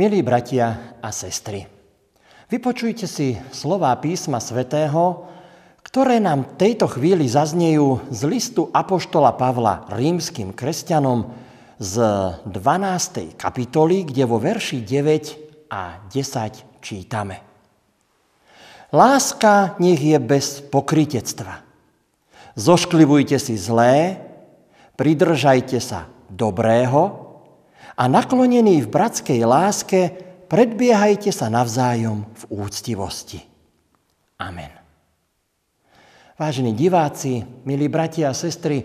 Milí bratia a sestry, vypočujte si slová písma svätého, ktoré nám v tejto chvíli zaznejú z listu Apoštola Pavla rímským kresťanom z 12. kapitoly, kde vo verši 9 a 10 čítame. Láska nech je bez pokritectva. Zošklivujte si zlé, pridržajte sa dobrého, a naklonení v bratskej láske predbiehajte sa navzájom v úctivosti. Amen. Vážení diváci, milí bratia a sestry,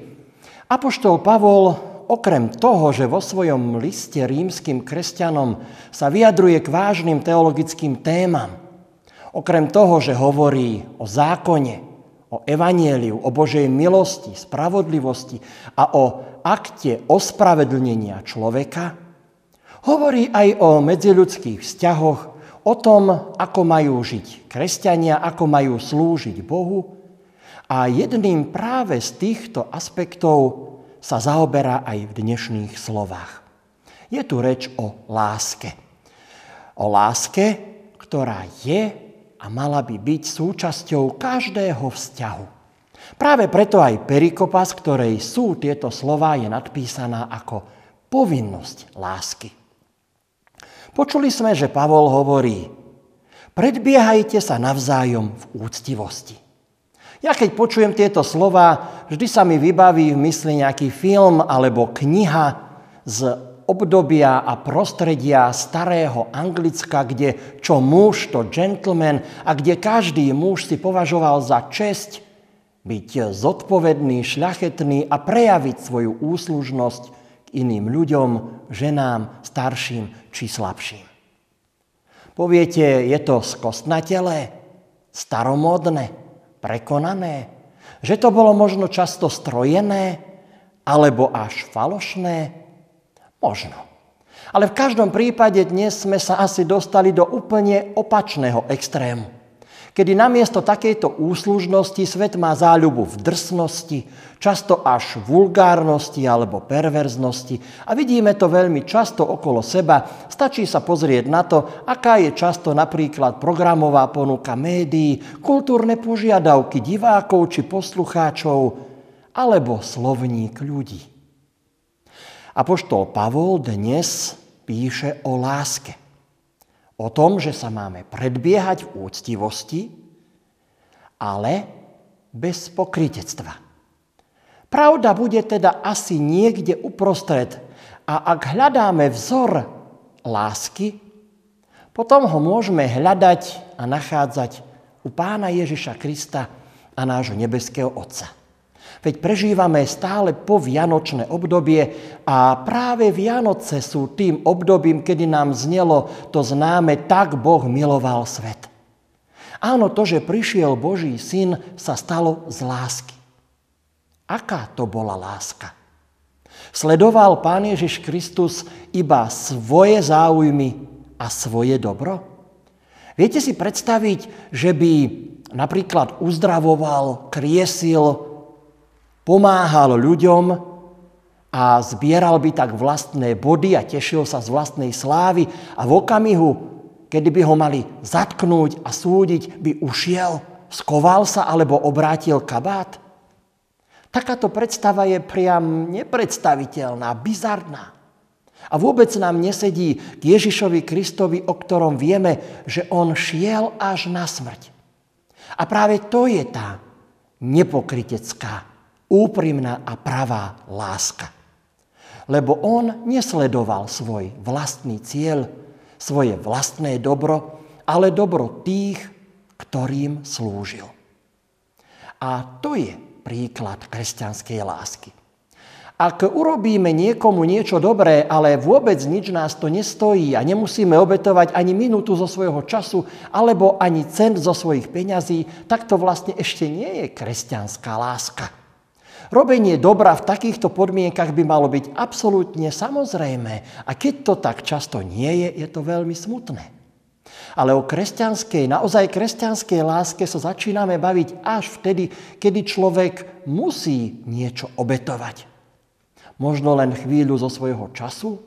Apoštol Pavol okrem toho, že vo svojom liste rímským kresťanom sa vyjadruje k vážnym teologickým témam, okrem toho, že hovorí o zákone, o evanieliu, o Božej milosti, spravodlivosti a o akte ospravedlnenia človeka, Hovorí aj o medziľudských vzťahoch, o tom, ako majú žiť kresťania, ako majú slúžiť Bohu. A jedným práve z týchto aspektov sa zaoberá aj v dnešných slovách. Je tu reč o láske. O láske, ktorá je a mala by byť súčasťou každého vzťahu. Práve preto aj perikopa, z ktorej sú tieto slova, je nadpísaná ako povinnosť lásky. Počuli sme, že Pavol hovorí, predbiehajte sa navzájom v úctivosti. Ja keď počujem tieto slova, vždy sa mi vybaví v mysli nejaký film alebo kniha z obdobia a prostredia starého Anglicka, kde čo muž, to gentleman a kde každý muž si považoval za česť byť zodpovedný, šľachetný a prejaviť svoju úslužnosť iným ľuďom, ženám, starším či slabším. Poviete, je to skostnatelé, staromódne, prekonané, že to bolo možno často strojené alebo až falošné? Možno. Ale v každom prípade dnes sme sa asi dostali do úplne opačného extrému kedy namiesto takejto úslužnosti svet má záľubu v drsnosti, často až vulgárnosti alebo perverznosti. A vidíme to veľmi často okolo seba. Stačí sa pozrieť na to, aká je často napríklad programová ponuka médií, kultúrne požiadavky divákov či poslucháčov, alebo slovník ľudí. Apoštol Pavol dnes píše o láske. O tom, že sa máme predbiehať v úctivosti, ale bez pokritectva. Pravda bude teda asi niekde uprostred a ak hľadáme vzor lásky, potom ho môžeme hľadať a nachádzať u pána Ježiša Krista a nášho nebeského Otca. Veď prežívame stále po vianočné obdobie a práve Vianoce sú tým obdobím, kedy nám znelo to známe tak Boh miloval svet. Áno, to, že prišiel Boží syn, sa stalo z lásky. Aká to bola láska? Sledoval Pán Ježiš Kristus iba svoje záujmy a svoje dobro? Viete si predstaviť, že by napríklad uzdravoval, kriesil, pomáhal ľuďom a zbieral by tak vlastné body a tešil sa z vlastnej slávy a v okamihu, kedy by ho mali zatknúť a súdiť, by ušiel, skoval sa alebo obrátil kabát? Takáto predstava je priam nepredstaviteľná, bizarná. A vôbec nám nesedí k Ježišovi Kristovi, o ktorom vieme, že on šiel až na smrť. A práve to je tá nepokritecká úprimná a pravá láska. Lebo on nesledoval svoj vlastný cieľ, svoje vlastné dobro, ale dobro tých, ktorým slúžil. A to je príklad kresťanskej lásky. Ak urobíme niekomu niečo dobré, ale vôbec nič nás to nestojí a nemusíme obetovať ani minútu zo svojho času alebo ani cent zo svojich peňazí, tak to vlastne ešte nie je kresťanská láska. Robenie dobra v takýchto podmienkach by malo byť absolútne samozrejmé. A keď to tak často nie je, je to veľmi smutné. Ale o kresťanskej, naozaj kresťanskej láske sa začíname baviť až vtedy, kedy človek musí niečo obetovať. Možno len chvíľu zo svojho času,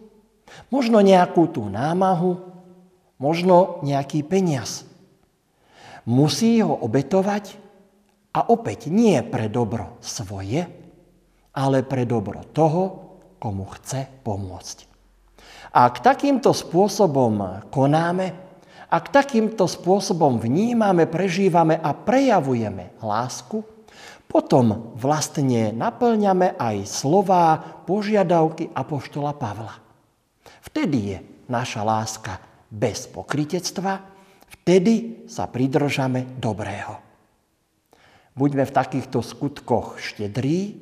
možno nejakú tú námahu, možno nejaký peniaz. Musí ho obetovať a opäť nie pre dobro svoje, ale pre dobro toho, komu chce pomôcť. Ak takýmto spôsobom konáme, ak takýmto spôsobom vnímame, prežívame a prejavujeme lásku, potom vlastne naplňame aj slová, požiadavky Apoštola Pavla. Vtedy je naša láska bez pokritectva, vtedy sa pridržame dobrého. Buďme v takýchto skutkoch štedrí,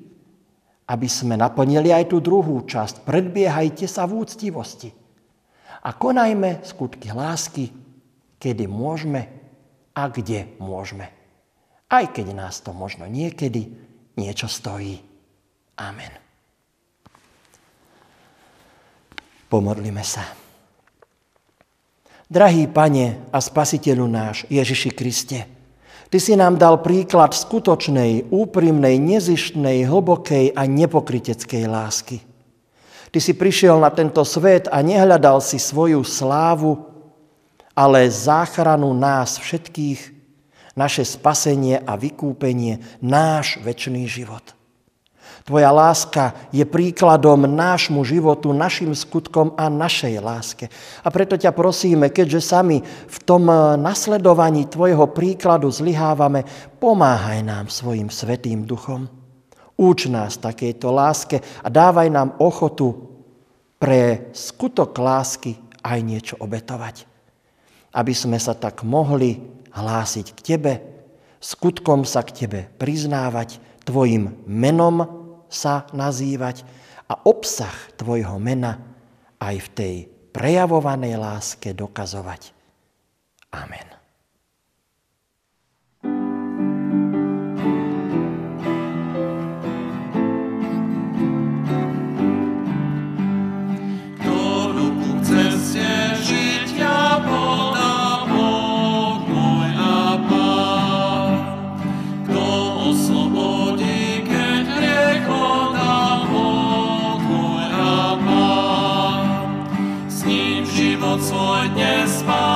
aby sme naplnili aj tú druhú časť. Predbiehajte sa v úctivosti. A konajme skutky lásky, kedy môžeme a kde môžeme. Aj keď nás to možno niekedy niečo stojí. Amen. Pomodlíme sa. Drahý Pane a Spasiteľu náš Ježiši Kriste, Ty si nám dal príklad skutočnej, úprimnej, nezištnej, hlbokej a nepokriteckej lásky. Ty si prišiel na tento svet a nehľadal si svoju slávu, ale záchranu nás všetkých, naše spasenie a vykúpenie, náš väčší život. Tvoja láska je príkladom nášmu životu, našim skutkom a našej láske. A preto ťa prosíme, keďže sami v tom eh, nasledovaní Tvojho príkladu zlyhávame, pomáhaj nám svojim svetým duchom. Úč nás takejto láske a dávaj nám ochotu pre skutok lásky aj niečo obetovať. Aby sme sa tak mohli hlásiť k Tebe, skutkom sa k Tebe priznávať, Tvojim menom sa nazývať a obsah tvojho mena aj v tej prejavovanej láske dokazovať. Amen. Život svoj dnes spájame v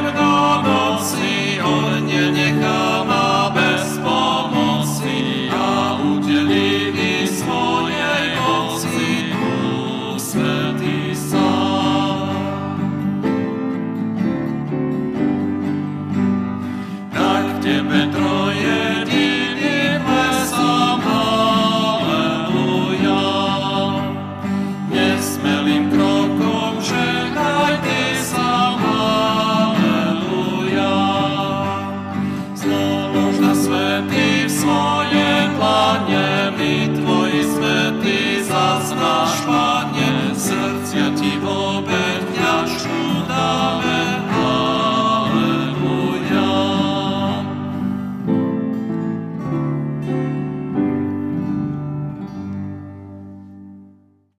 te metro